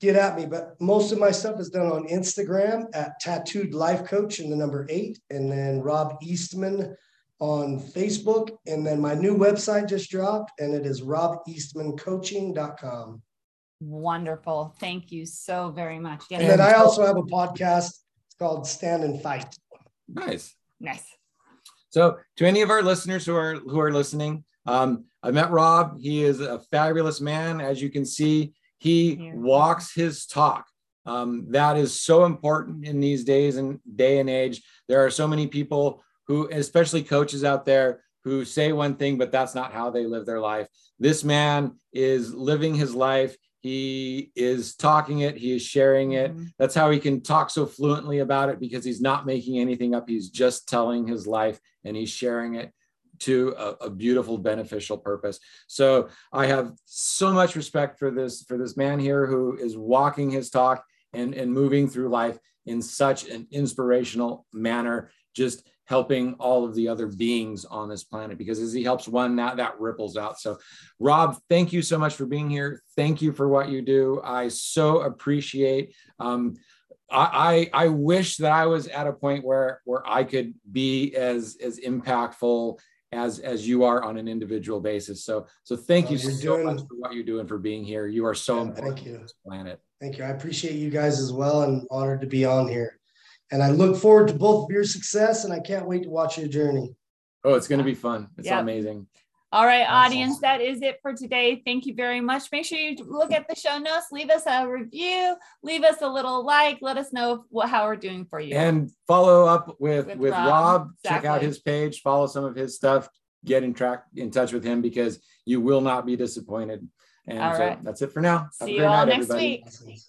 get at me. But most of my stuff is done on Instagram at Tattooed Life Coach and the number eight, and then Rob Eastman on Facebook. And then my new website just dropped, and it is robeastmancoaching.com. Wonderful. Thank you so very much. Yes. And then I also have a podcast. It's called Stand and Fight. Nice. nice. So, to any of our listeners who are who are listening, um, I met Rob. He is a fabulous man. As you can see, he walks his talk. Um, that is so important in these days and day and age. There are so many people who, especially coaches out there, who say one thing, but that's not how they live their life. This man is living his life. he is talking it he is sharing it Mhm. that's how he can talk so fluently about it because he's not making anything up he's just telling his life and he's sharing it to a, a beautiful beneficial purpose. So i have so much respect for this for this man here who is walking his talk and and moving through life in such an inspirational manner just helping all of the other beings on this planet because as he helps one that that ripples out. So rob thank you so much for being here. Thank you for what you do. I so appreciate um, I, I wish that I was at a point where where I could be as as impactful as as you are on an individual basis. So so thank Oh, you so doing- much for what you're doing for being here. You are so Yeah, important thank you. to this planet. Thank you. I appreciate you guys as well and honored to be on here. And I look forward to both of your success and I can't wait to watch your journey. Oh, it's going to be fun. It's Yep. amazing. All right, audience, that is it for today. Thank you very much. Make sure you look at the show notes, leave us a review, leave us a little like, let us know what, how we're doing for you. And follow up with With with, Rob. Rob. Check out his page. Follow some of his stuff. Get in track in touch with him because you will not be disappointed. And All so right. that's it for now. See you all night, next everybody. week.